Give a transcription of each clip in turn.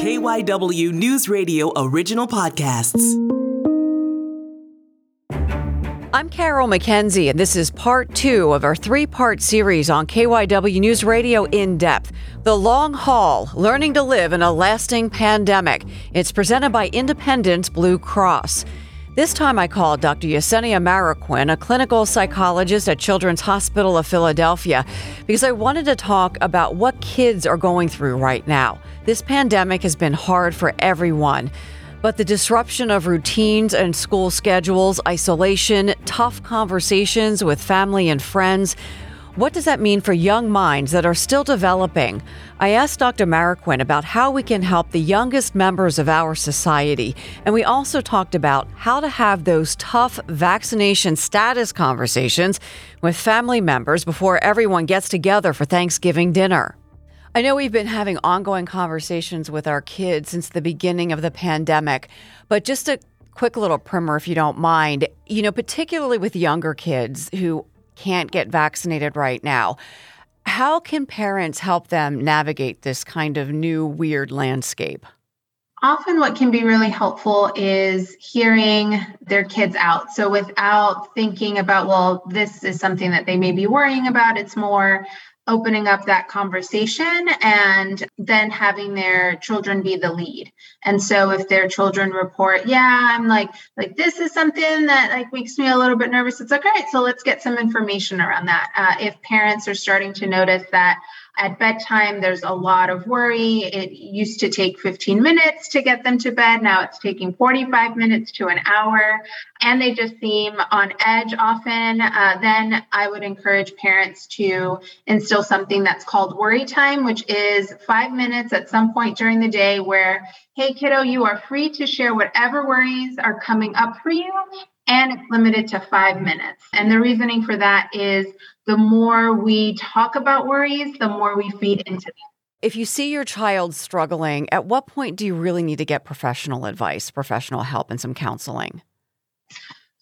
KYW News Radio original podcasts. I'm Carol McKenzie, and this is part two of our three part series on KYW News Radio In Depth The Long Haul Learning to Live in a Lasting Pandemic. It's presented by Independence Blue Cross. This time I called Dr. Yesenia Marroquin, a clinical psychologist at Children's Hospital of Philadelphia, because I wanted to talk about what kids are going through right now. This pandemic has been hard for everyone. But the disruption of routines and school schedules, isolation, tough conversations with family and friends, what does that mean for young minds that are still developing? I asked Dr. Marroquin about how we can help the youngest members of our society. And we also talked about how to have those tough vaccination status conversations with family members before everyone gets together for Thanksgiving dinner. I know we've been having ongoing conversations with our kids since the beginning of the pandemic, but just a quick little primer, if you don't mind. You know, particularly with younger kids who can't get vaccinated right now, how can parents help them navigate this kind of new weird landscape? Often, what can be really helpful is hearing their kids out. So, without thinking about, well, this is something that they may be worrying about, it's more, opening up that conversation and then having their children be the lead. And so if their children report yeah i'm like like this is something that like makes me a little bit nervous it's like all right so let's get some information around that. Uh, if parents are starting to notice that at bedtime, there's a lot of worry. It used to take 15 minutes to get them to bed. Now it's taking 45 minutes to an hour, and they just seem on edge often. Uh, then I would encourage parents to instill something that's called worry time, which is five minutes at some point during the day where, hey, kiddo, you are free to share whatever worries are coming up for you and it's limited to five minutes. And the reasoning for that is the more we talk about worries, the more we feed into them. If you see your child struggling, at what point do you really need to get professional advice, professional help, and some counseling?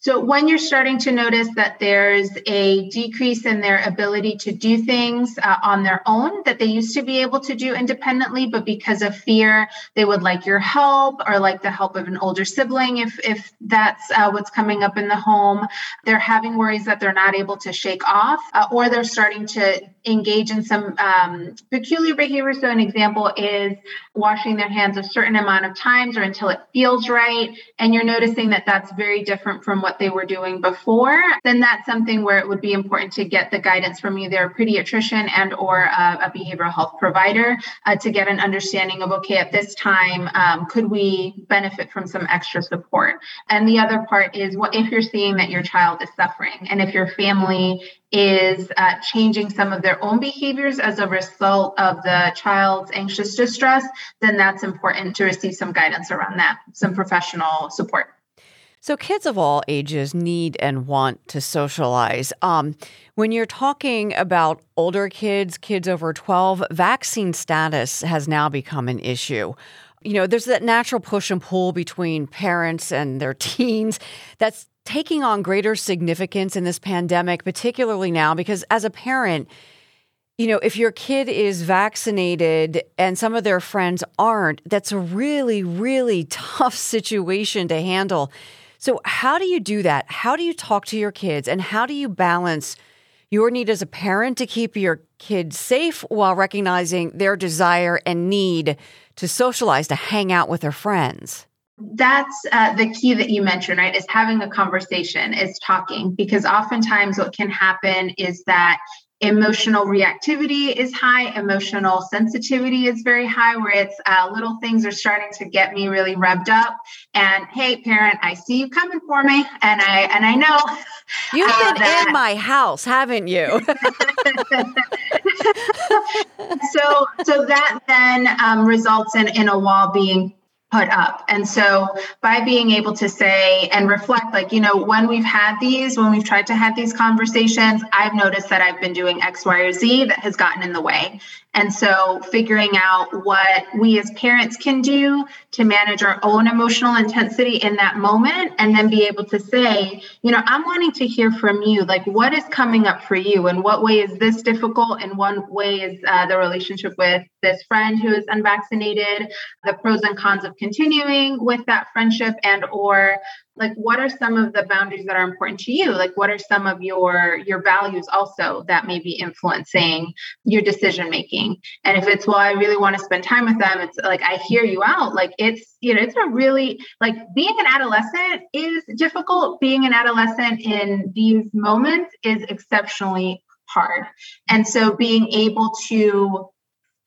So, when you're starting to notice that there's a decrease in their ability to do things uh, on their own that they used to be able to do independently, but because of fear, they would like your help or like the help of an older sibling if, if that's uh, what's coming up in the home, they're having worries that they're not able to shake off, uh, or they're starting to engage in some um, peculiar behavior. So, an example is washing their hands a certain amount of times or until it feels right, and you're noticing that that's very different from what they were doing before, then that's something where it would be important to get the guidance from either a pediatrician and or a, a behavioral health provider uh, to get an understanding of okay, at this time, um, could we benefit from some extra support? And the other part is what if you're seeing that your child is suffering, and if your family is uh, changing some of their own behaviors as a result of the child's anxious distress, then that's important to receive some guidance around that, some professional support. So, kids of all ages need and want to socialize. Um, when you're talking about older kids, kids over 12, vaccine status has now become an issue. You know, there's that natural push and pull between parents and their teens that's taking on greater significance in this pandemic, particularly now, because as a parent, you know, if your kid is vaccinated and some of their friends aren't, that's a really, really tough situation to handle. So, how do you do that? How do you talk to your kids and how do you balance your need as a parent to keep your kids safe while recognizing their desire and need to socialize, to hang out with their friends? that's uh, the key that you mentioned right is having a conversation is talking because oftentimes what can happen is that emotional reactivity is high. Emotional sensitivity is very high where it's uh, little things are starting to get me really revved up. And hey parent i see you coming for me and i and i know you've uh, been that, in my house haven't you? So so that then um, results in in a wall being put up. And so by being able to say and reflect, like, you know, when we've had these, when we've tried to have these conversations, I've noticed that I've been doing X, Y, or Z that has gotten in the way. And so, figuring out what we as parents can do to manage our own emotional intensity in that moment, and then be able to say, you know, I'm wanting to hear from you. Like, what is coming up for you? And what way is this difficult? In one way is uh, the relationship with this friend who is unvaccinated, the pros and cons of continuing with that friendship, and or like what are some of the boundaries that are important to you? Like what are some of your your values also that may be influencing your decision making and if it's well i really want to spend time with them it's like i hear you out. Like it's you know it's a really like being an adolescent is difficult. Being an adolescent in these moments is exceptionally hard. And so being able to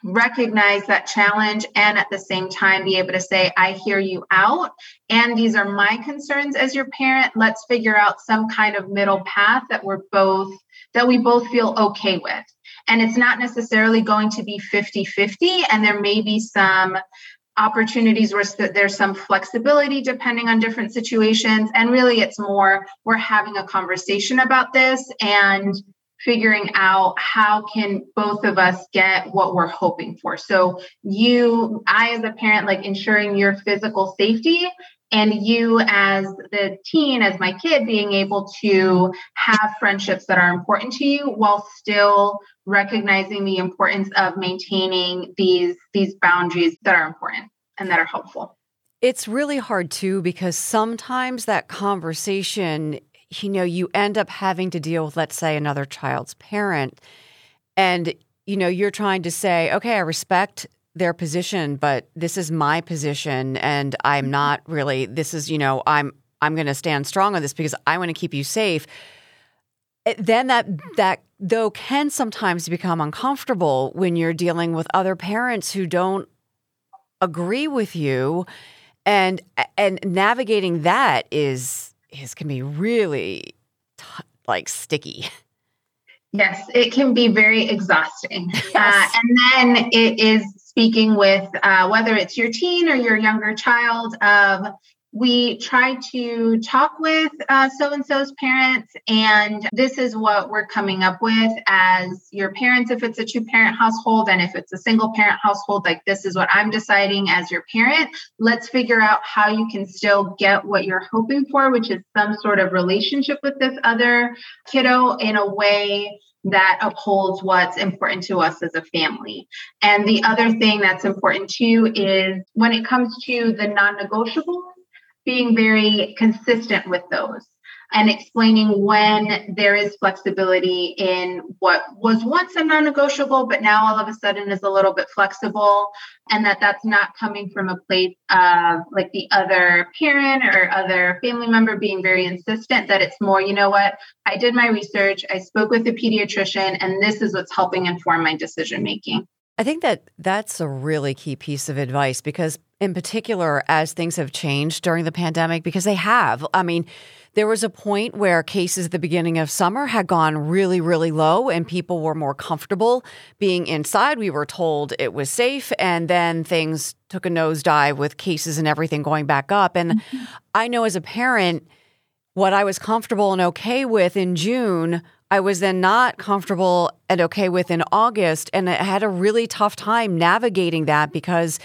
recognize that challenge and at the same time be able to say i hear you out and these are my concerns as your parent. Let's figure out some kind of middle path that we're both that we both feel okay with. And it's not necessarily going to be 50-50 and there may be some opportunities where there's some flexibility depending on different situations. And really it's more we're having a conversation about this and figuring out how can both of us get what we're hoping for. So you i as a parent like ensuring your physical safety and you as the teen as my kid being able to have friendships that are important to you while still recognizing the importance of maintaining these these boundaries that are important and that are helpful. It's really hard too because sometimes that conversation you know, you end up having to deal with, let's say, another child's parent. And, you know, you're trying to say, okay, I respect their position, but this is my position. And I'm mm-hmm. not really, this is, you know, I'm, I'm going to stand strong on this because I want to keep you safe. Eh, then that, that though can sometimes become uncomfortable when you're dealing with other parents who don't agree with you and and navigating that is is can be really t- like sticky. Yes, it can be very exhausting. Yes. Uh, and then it is speaking with uh, whether it's your teen or your younger child of we try to talk with uh, so and so's parents, and this is what we're coming up with as your parents. If it's a two parent household, and if it's a single parent household, like this is what I'm deciding as your parent. Let's figure out how you can still get what you're hoping for, which is some sort of relationship with this other kiddo in a way that upholds what's important to us as a family. And the other thing that's important too is when it comes to the non negotiables, being very consistent with those and explaining when there is flexibility in what was once a non-negotiable but now all of a sudden is a little bit flexible and that that's not coming from a place of like the other parent or other family member being very insistent that it's more you know what? I did my research i spoke with the pediatrician and this is what's helping inform my decision making I think that that's a really key piece of advice because, in particular, as things have changed during the pandemic, because they have. I mean, there was a point where cases at the beginning of summer had gone really, really low and people were more comfortable being inside. We were told it was safe. And then things took a nosedive with cases and everything going back up. And mm-hmm. I know as a parent, what I was comfortable and okay with in June, I was then not comfortable and okay with in August. And I had a really tough time navigating that because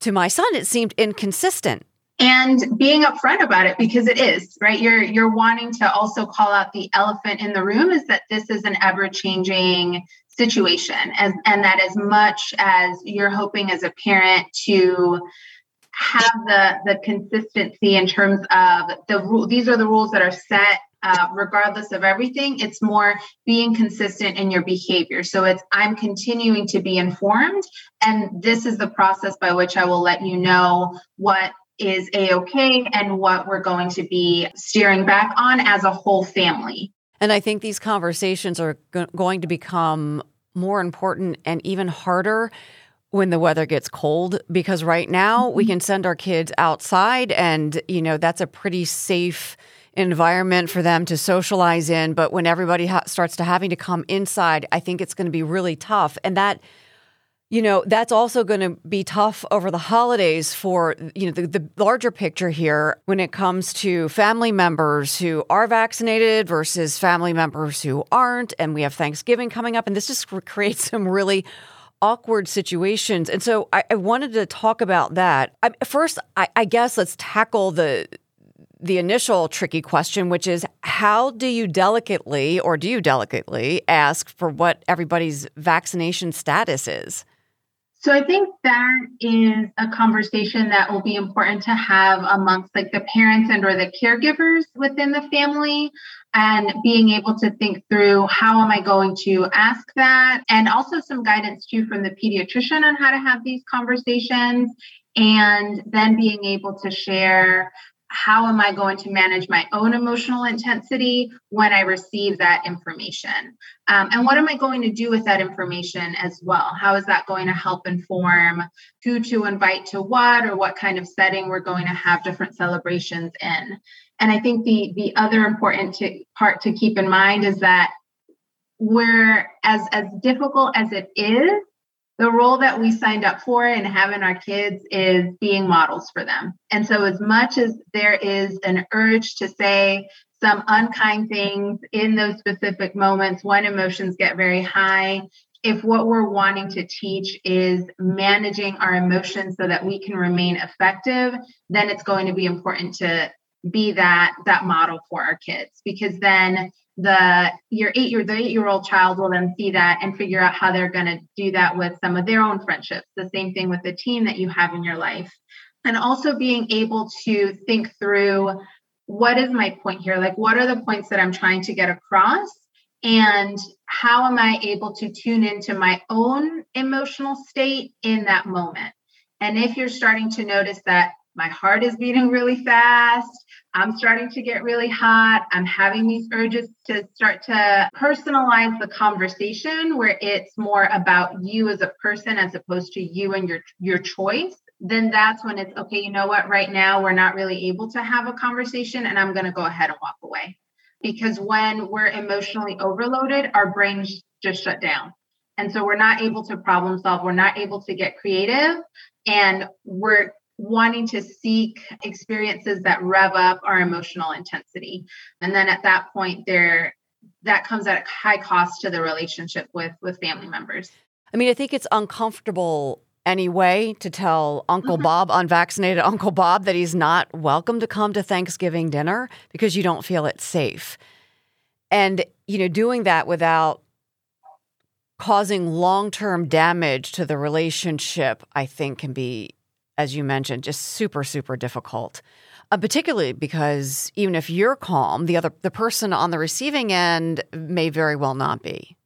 to my son, it seemed inconsistent. And being upfront about it because it is, right? You're you're wanting to also call out the elephant in the room is that this is an ever-changing situation. And and that as much as you're hoping as a parent to have the the consistency in terms of the rule these are the rules that are set uh, regardless of everything. It's more being consistent in your behavior. So it's I'm continuing to be informed, and this is the process by which I will let you know what is a okay and what we're going to be steering back on as a whole family. And I think these conversations are go- going to become more important and even harder when the weather gets cold because right now mm-hmm. we can send our kids outside and you know that's a pretty safe environment for them to socialize in. But when everybody ha- starts to having to come inside, I think it's going to be really tough. And that, you know, that's also going to be tough over the holidays for, you know, the, the larger picture here when it comes to family members who are vaccinated versus family members who aren't. And we have Thanksgiving coming up. And this just creates some really awkward situations. And so I, I wanted to talk about that. I, first, I, I guess let's tackle the the initial tricky question, which is how do you delicately or do you delicately ask for what everybody's vaccination status is? So I think that is a conversation that will be important to have amongst like the parents and or the caregivers within the family and being able to think through how am I going to ask that and also some guidance too from the pediatrician on how to have these conversations and then being able to share how am I going to manage my own emotional intensity when I receive that information? Um, and what am I going to do with that information as well? How is that going to help inform who to invite to what or what kind of setting we're going to have different celebrations in? And I think the the other important to, part to keep in mind is that we're as as difficult as it is the role that we signed up for in having our kids is being models for them. And so, as much as there is an urge to say some unkind things in those specific moments when emotions get very high, if what we're wanting to teach is managing our emotions so that we can remain effective, then it's going to be important to be that that model for our kids because then the your eight year the eight year old child will then see that and figure out how they're going to do that with some of their own friendships. The same thing with the team that you have in your life. And also being able to think through what is my point here? Like what are the points that i'm trying to get across? And how am i able to tune into my own emotional state in that moment? And if you're starting to notice that my heart is beating really fast I'm starting to get really hot. I'm having these urges to start to personalize the conversation where it's more about you as a person as opposed to you and your your choice. Then that's when it's okay, you know what, right now we're not really able to have a conversation and I'm going to go ahead and walk away. Because when we're emotionally overloaded, our brains just shut down. And so we're not able to problem solve, we're not able to get creative, and we're wanting to seek experiences that rev up our emotional intensity. And then at that point there that comes at a high cost to the relationship with with family members. I mean, I think it's uncomfortable anyway to tell Uncle mm-hmm. Bob, unvaccinated Uncle Bob, that he's not welcome to come to Thanksgiving dinner because you don't feel it's safe. And, you know, doing that without causing long term damage to the relationship, I think can be as you mentioned, just super, super difficult. Uh, particularly because even if you're calm, the other the person on the receiving end may very well not be.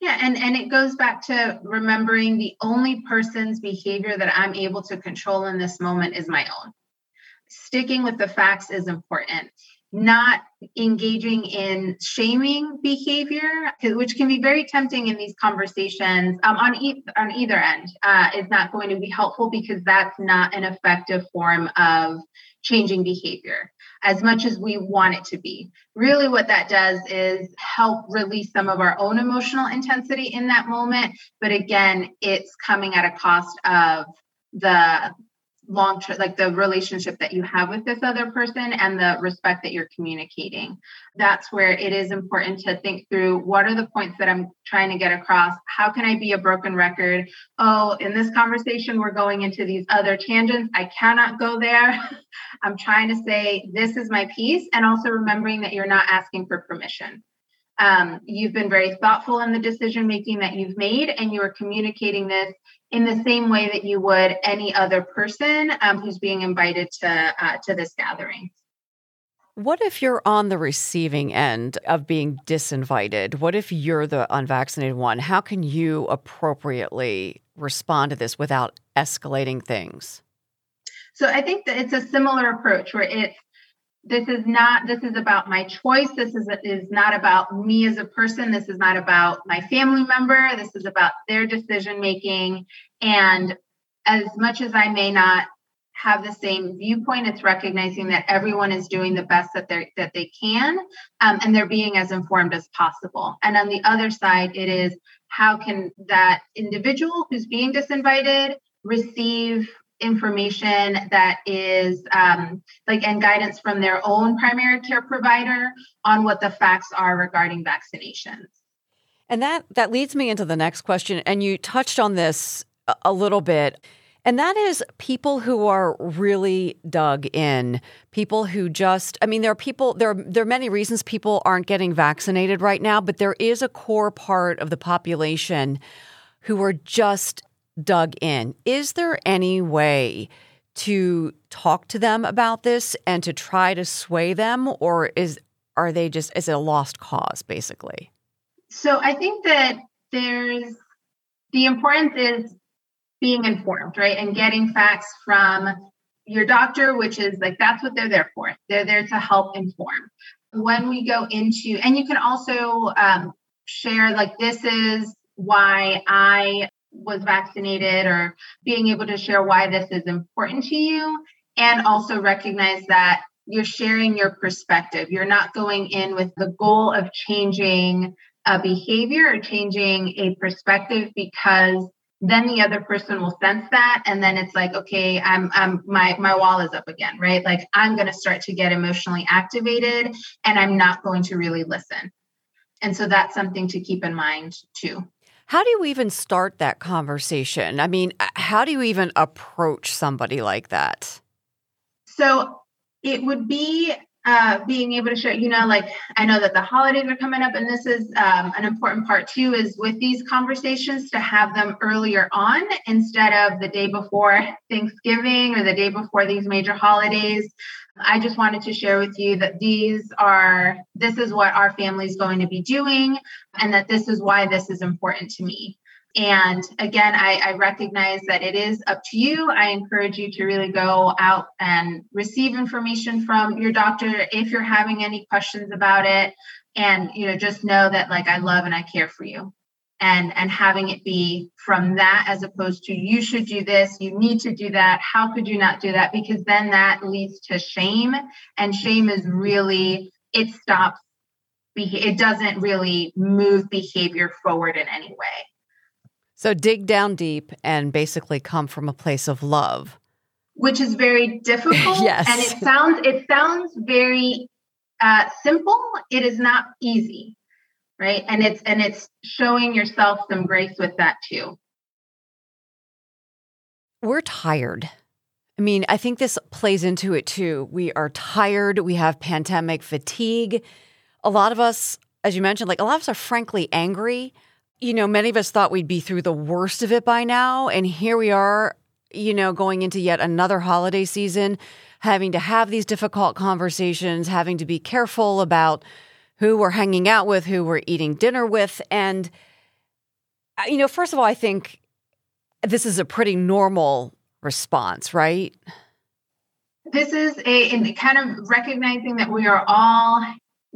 Yeah, and and it goes back to remembering the only person's behavior that I'm able to control in this moment is my own. Sticking with the facts is important not engaging in shaming behavior, which can be very tempting in these conversations um, on, e- on either end, uh, is not going to be helpful because that's not an effective form of changing behavior as much as we want it to be. Really, what that does is help release some of our own emotional intensity in that moment. But again, it's coming at a cost of the long term like the relationship that you have with this other person and the respect that you're communicating. That's where it is important to think through what are the points that i'm trying to get across? How can i be a broken record? Oh in this conversation we're going into these other tangents. I cannot go there. I'm trying to say this is my piece and also remembering that you're not asking for permission. Um, you've been very thoughtful in the decision making that you've made and you are communicating this in the same way that you would any other person um, who's being invited to uh, to this gathering. What if you're on the receiving end of being disinvited? What if you're the unvaccinated one? How can you appropriately respond to this without escalating things? So I think that it's a similar approach where it's this is not this is about my choice. This is is not about me as a person. This is not about my family member. This is about their decision making. And as much as i may not have the same viewpoint it's recognizing that everyone is doing the best that they that they can um, and they're being as informed as possible. And on the other side it is how can that individual who's being disinvited receive information that is um, like and guidance from their own primary care provider on what the facts are regarding vaccinations. And that that leads me into the next question and you touched on this a little bit. And that is people who are really dug in, people who just I mean there are people there are, there are many reasons people aren't getting vaccinated right now, but there is a core part of the population who are just dug in. Is there any way to talk to them about this and to try to sway them or is are they just is it a lost cause basically? So I think that there's the importance is being informed, right? And getting facts from your doctor, which is like that's what they're there for. They're there to help inform. When we go into, and you can also um, share like this is why I was vaccinated, or being able to share why this is important to you, and also recognize that you're sharing your perspective. You're not going in with the goal of changing a behavior or changing a perspective because then the other person will sense that. And then it's like okay i'm i'm my my wall is up again right? Like i'm going to start to get emotionally activated and i'm not going to really listen. And so that's something to keep in mind too how do you even start that conversation? I mean how do you even approach somebody like that? So it would be uh, being able to share, you know, like I know that the holidays are coming up, and this is um, an important part too, is with these conversations to have them earlier on instead of the day before Thanksgiving or the day before these major holidays. I just wanted to share with you that these are, this is what our family is going to be doing, and that this is why this is important to me. And again, I, I, recognize that it is up to you. I encourage you to really go out and receive information from your doctor if you're having any questions about it. And you know, just know that like I love and I care for you. And and having it be from that as opposed to you should do this, you need to do that. How could you not do that? Because then that leads to shame. And shame is really it stops it doesn't really move behavior forward in any way. So dig down deep and basically come from a place of love. Which is very difficult. yes. And it sounds it sounds very uh, simple. It is not easy. Right. And it's and it's showing yourself some grace with that too. We're tired. I mean, I think this plays into it too. We are tired. We have pandemic fatigue. A lot of us, as you mentioned, like a lot of us are frankly angry you know, many of us thought we'd be through the worst of it by now. And here we are, you know, going into yet another holiday season, having to have these difficult conversations, having to be careful about who we're hanging out with, who we're eating dinner with. And, uh, you know, first of all, I think this is a pretty normal response, right? This is a in kind of recognizing that we are all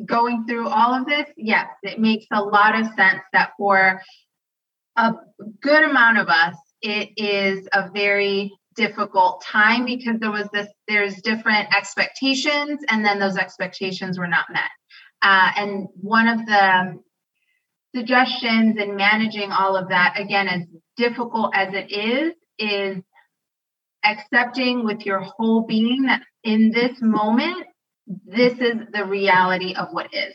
going through all of this, yes, it makes a lot of sense that for a good amount of us, it is a very difficult time because there was this there's different expectations and then those expectations were not met. Uh, and one of the suggestions in managing all of that again as difficult as it is is accepting with your whole being that in this moment this is the reality of what is.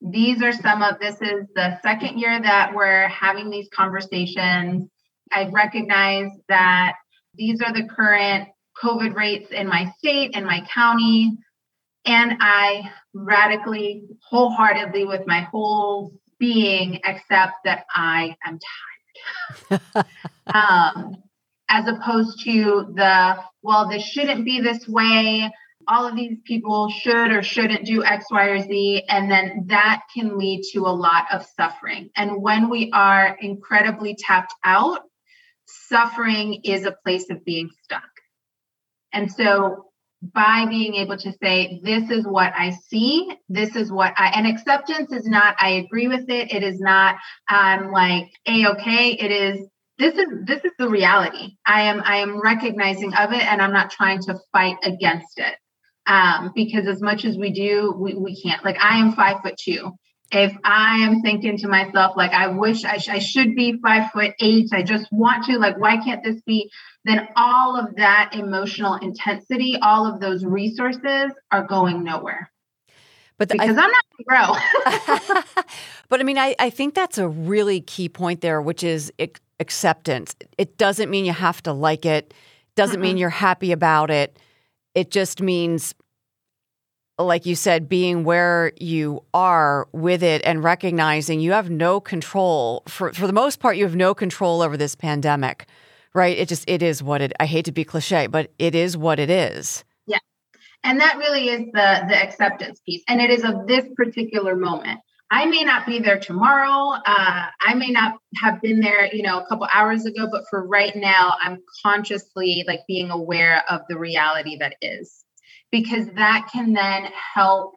These are some of this is the second year that we're having these conversations. I recognize that these are the current COVID rates in my state and my county. And I radically, wholeheartedly, with my whole being, accept that I am tired. um, as opposed to the, well, this shouldn't be this way all of these people should or shouldn't do X, Y, or Z. And then that can lead to a lot of suffering. And when we are incredibly tapped out, suffering is a place of being stuck. And so by being able to say, this is what I see, this is what I, and acceptance is not, I agree with it. It is not, I'm like, a okay. It is, this is this is the reality i am i am recognizing of it and i'm not trying to fight against it um, because as much as we do, we, we can't. Like I am five foot two. If I am thinking to myself, like I wish I, sh- I should be five foot eight, I just want to, like, why can't this be? Then all of that emotional intensity, all of those resources are going nowhere. But the, because I, am not going to grow. but I mean, I, I think that's a really key point there, which is acceptance. It doesn't mean you have to like it. Doesn't mm-hmm. mean you're happy about it. It just means like you said, being where you are with it and recognizing you have no control for for the most part, you have no control over this pandemic, right? It just it is what it. I hate to be cliche, but it is what it is. Yeah, and that really is the the acceptance piece, and it is of this particular moment. I may not be there tomorrow. Uh, I may not have been there, you know, a couple hours ago, but for right now, I'm consciously like being aware of the reality that is because that can then help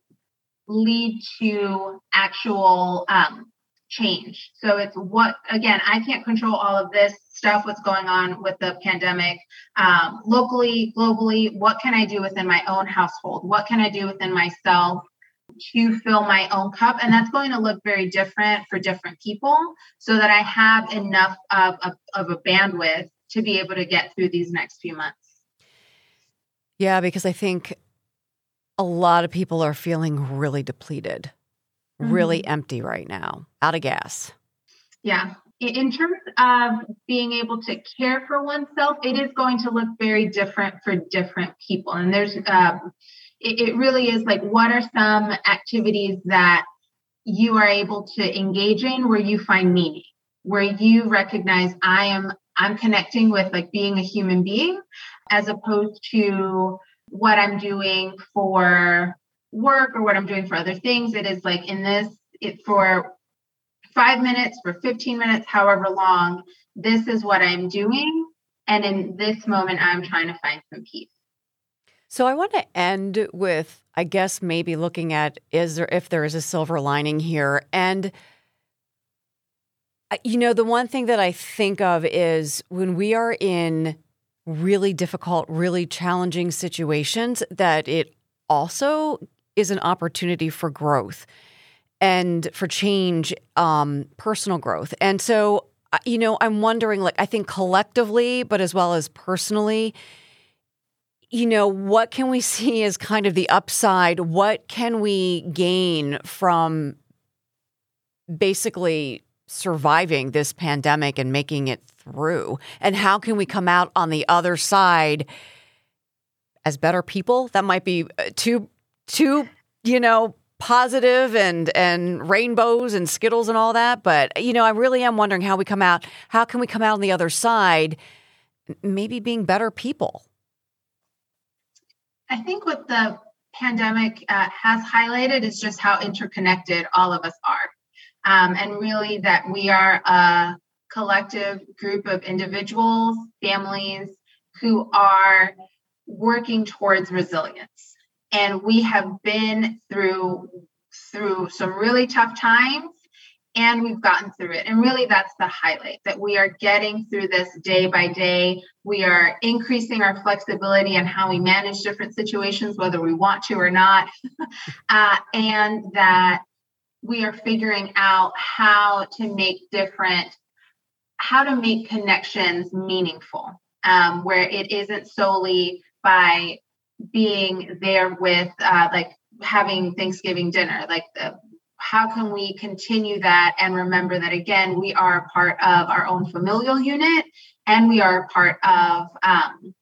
lead to actual um, change. So it's what, again, I can't control all of this stuff, what's going on with the pandemic um, locally, globally. What can I do within my own household? What can I do within myself? To fill my own cup and that's going to look very different for different people so that i have enough of, of, of a bandwidth to be able to get through these next few months yeah because i think a lot of people are feeling really depleted, mm-hmm. really empty right now, out of gas. Yeah. In terms of being able to care for oneself, it is going to look very different for different people. And there's, um, it, it really is like, what are some activities that you are able to engage in where you find meaning, where you recognize I am, I'm connecting with like being a human being as opposed to what I'm doing for work or what I'm doing for other things. It is like in this, it for five minutes, for 15 minutes, however long, this is what I'm doing. And in this moment, I'm trying to find some peace. So I want to end with, I guess, maybe looking at is there if there is a silver lining here. And you know, the one thing that I think of is when we are in really difficult, really challenging situations, that it also is an opportunity for growth and for change, um, personal growth. And so, uh, you know, I'm wondering, like, I think collectively, but as well as personally, you know, what can we see as kind of the upside? What can we gain from basically surviving this pandemic and making it through? And how can we come out on the other side as better people? That might be uh, too too, you know, positive and and rainbows and skittles and all that, but you know, I really am wondering how we come out. How can we come out on the other side maybe being better people? I think what the pandemic uh, has highlighted is just how interconnected all of us are. Um, and really that we are a collective group of individuals, families who are working towards resilience. And we have been through through some really tough times and we've gotten through it. And really, that's the highlight that we are getting through this day by day. We are increasing our flexibility and how we manage different situations, whether we want to or not. uh, and that we are figuring out how to make different how to make connections meaningful um, where it isn't solely by being there with uh, like having thanksgiving dinner like the, how can we continue that and remember that again we are a part of our own familial unit and we are a part of um,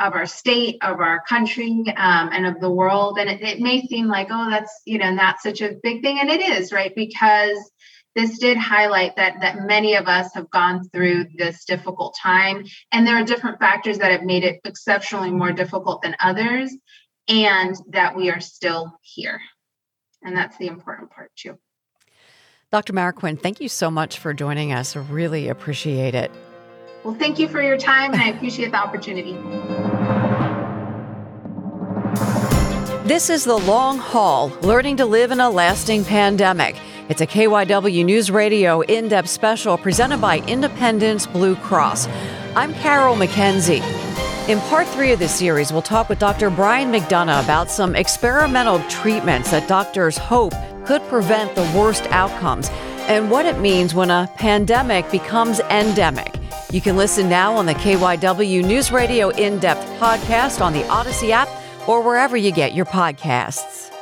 of our state, of our country, um, and of the world. And it, it, may seem like, oh, that's you know not such a big thing, and it is, right? Because this did highlight that that many of us have gone through this difficult time, and there are different factors that have made it exceptionally more difficult than others, and that we are still here, and that's the important part too. Dr. Marroquin, thank you so much for joining us. Really appreciate it. Well, thank you for your time and I appreciate the opportunity. This is The Long Haul Learning to Live in a Lasting Pandemic. It's a KYW News Radio in depth special presented by Independence Blue Cross. I'm Carol McKenzie. In part three of this series, we'll talk with Dr. Brian McDonough about some experimental treatments that doctors hope could prevent the worst outcomes and what it means when a pandemic becomes endemic. You can listen now on the KYW News Radio In Depth podcast on the Audacy app or wherever you get your podcasts.